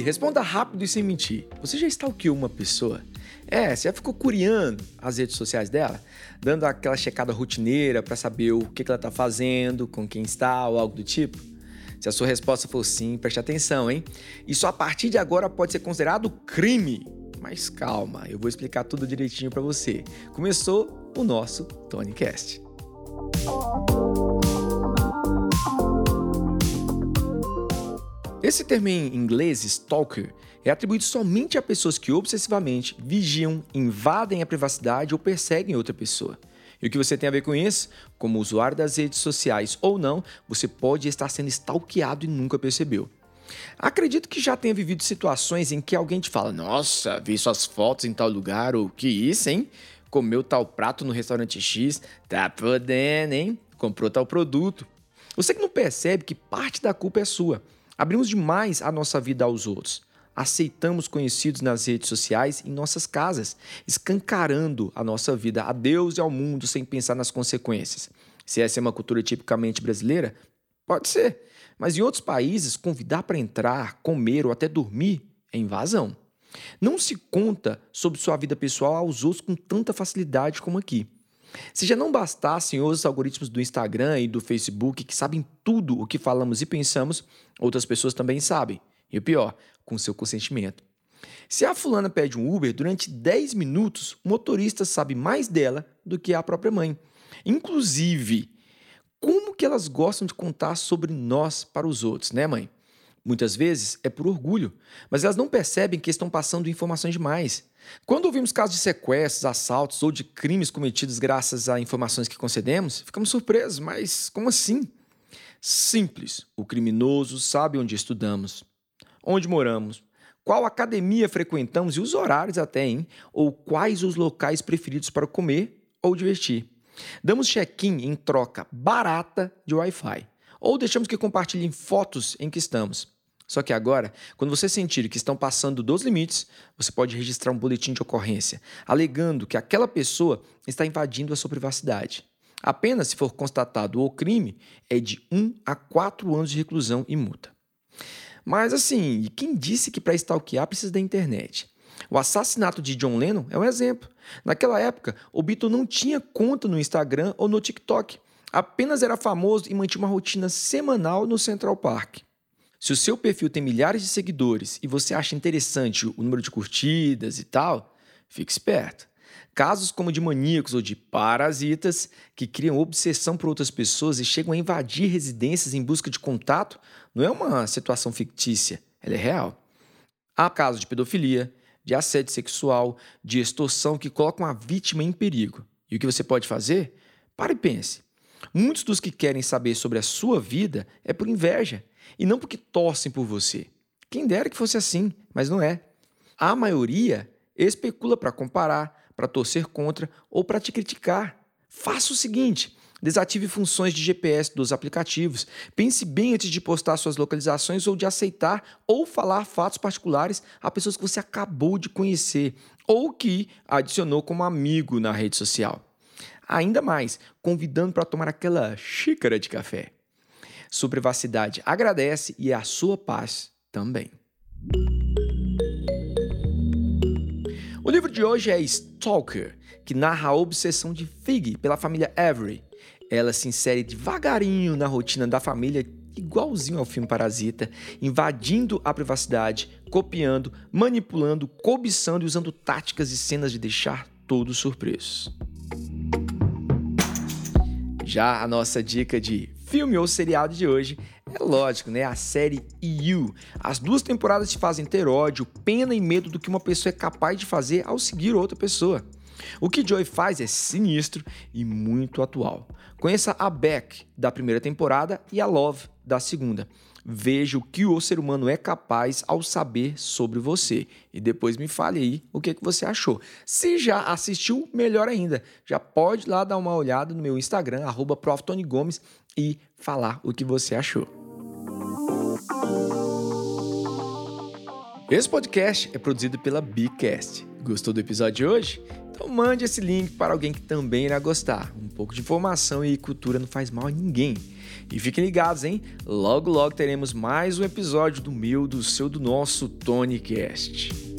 responda rápido e sem mentir. Você já stalkeou uma pessoa? É, você já ficou curiando as redes sociais dela? Dando aquela checada rotineira para saber o que ela tá fazendo, com quem está ou algo do tipo? Se a sua resposta for sim, preste atenção, hein? Isso a partir de agora pode ser considerado crime. Mas calma, eu vou explicar tudo direitinho para você. Começou o nosso TonyCast. Esse termo em inglês, stalker, é atribuído somente a pessoas que obsessivamente vigiam, invadem a privacidade ou perseguem outra pessoa. E o que você tem a ver com isso? Como usuário das redes sociais ou não, você pode estar sendo stalkeado e nunca percebeu. Acredito que já tenha vivido situações em que alguém te fala: Nossa, vi suas fotos em tal lugar, ou que isso, hein? Comeu tal prato no restaurante X, tá podendo, hein? Comprou tal produto. Você que não percebe que parte da culpa é sua. Abrimos demais a nossa vida aos outros. Aceitamos conhecidos nas redes sociais em nossas casas, escancarando a nossa vida a Deus e ao mundo sem pensar nas consequências. Se essa é uma cultura tipicamente brasileira, pode ser. Mas em outros países, convidar para entrar, comer ou até dormir é invasão. Não se conta sobre sua vida pessoal aos outros com tanta facilidade como aqui. Se já não bastassem os algoritmos do Instagram e do Facebook que sabem tudo o que falamos e pensamos, outras pessoas também sabem. E o pior, com seu consentimento. Se a fulana pede um Uber, durante 10 minutos, o motorista sabe mais dela do que a própria mãe. Inclusive, como que elas gostam de contar sobre nós para os outros, né, mãe? Muitas vezes é por orgulho, mas elas não percebem que estão passando informações demais. Quando ouvimos casos de sequestros, assaltos ou de crimes cometidos graças a informações que concedemos, ficamos surpresos, mas como assim? Simples. O criminoso sabe onde estudamos, onde moramos, qual academia frequentamos e os horários até, hein? Ou quais os locais preferidos para comer ou divertir. Damos check-in em troca barata de Wi-Fi. Ou deixamos que compartilhem fotos em que estamos. Só que agora, quando você sentir que estão passando dos limites, você pode registrar um boletim de ocorrência, alegando que aquela pessoa está invadindo a sua privacidade. Apenas se for constatado o crime, é de 1 a 4 anos de reclusão e multa. Mas assim, quem disse que para stalkear precisa da internet? O assassinato de John Lennon é um exemplo. Naquela época, o Beatle não tinha conta no Instagram ou no TikTok. Apenas era famoso e mantinha uma rotina semanal no Central Park. Se o seu perfil tem milhares de seguidores e você acha interessante o número de curtidas e tal, fique esperto. Casos como de maníacos ou de parasitas que criam obsessão por outras pessoas e chegam a invadir residências em busca de contato não é uma situação fictícia, ela é real. Há casos de pedofilia, de assédio sexual, de extorsão que colocam a vítima em perigo. E o que você pode fazer? Pare e pense. Muitos dos que querem saber sobre a sua vida é por inveja e não porque torcem por você. Quem dera que fosse assim, mas não é. A maioria especula para comparar, para torcer contra ou para te criticar. Faça o seguinte: desative funções de GPS dos aplicativos. Pense bem antes de postar suas localizações ou de aceitar ou falar fatos particulares a pessoas que você acabou de conhecer ou que adicionou como amigo na rede social. Ainda mais, convidando para tomar aquela xícara de café. Sua privacidade agradece e a sua paz também. O livro de hoje é Stalker, que narra a obsessão de Fig pela família Avery. Ela se insere devagarinho na rotina da família, igualzinho ao filme Parasita, invadindo a privacidade, copiando, manipulando, cobiçando e usando táticas e cenas de deixar todos surpresos. Já a nossa dica de filme ou seriado de hoje é lógico, né? A série You. As duas temporadas te fazem ter ódio, pena e medo do que uma pessoa é capaz de fazer ao seguir outra pessoa. O que Joy faz é sinistro e muito atual. Conheça a Beck da primeira temporada e a Love da segunda. Veja o que o ser humano é capaz ao saber sobre você. E depois me fale aí o que, que você achou. Se já assistiu, melhor ainda. Já pode lá dar uma olhada no meu Instagram, arroba Gomes, e falar o que você achou. Esse podcast é produzido pela Bcast. Gostou do episódio de hoje? Então mande esse link para alguém que também irá gostar. Um pouco de informação e cultura não faz mal a ninguém. E fiquem ligados, hein? Logo, logo teremos mais um episódio do meu, do seu, do nosso TonyCast.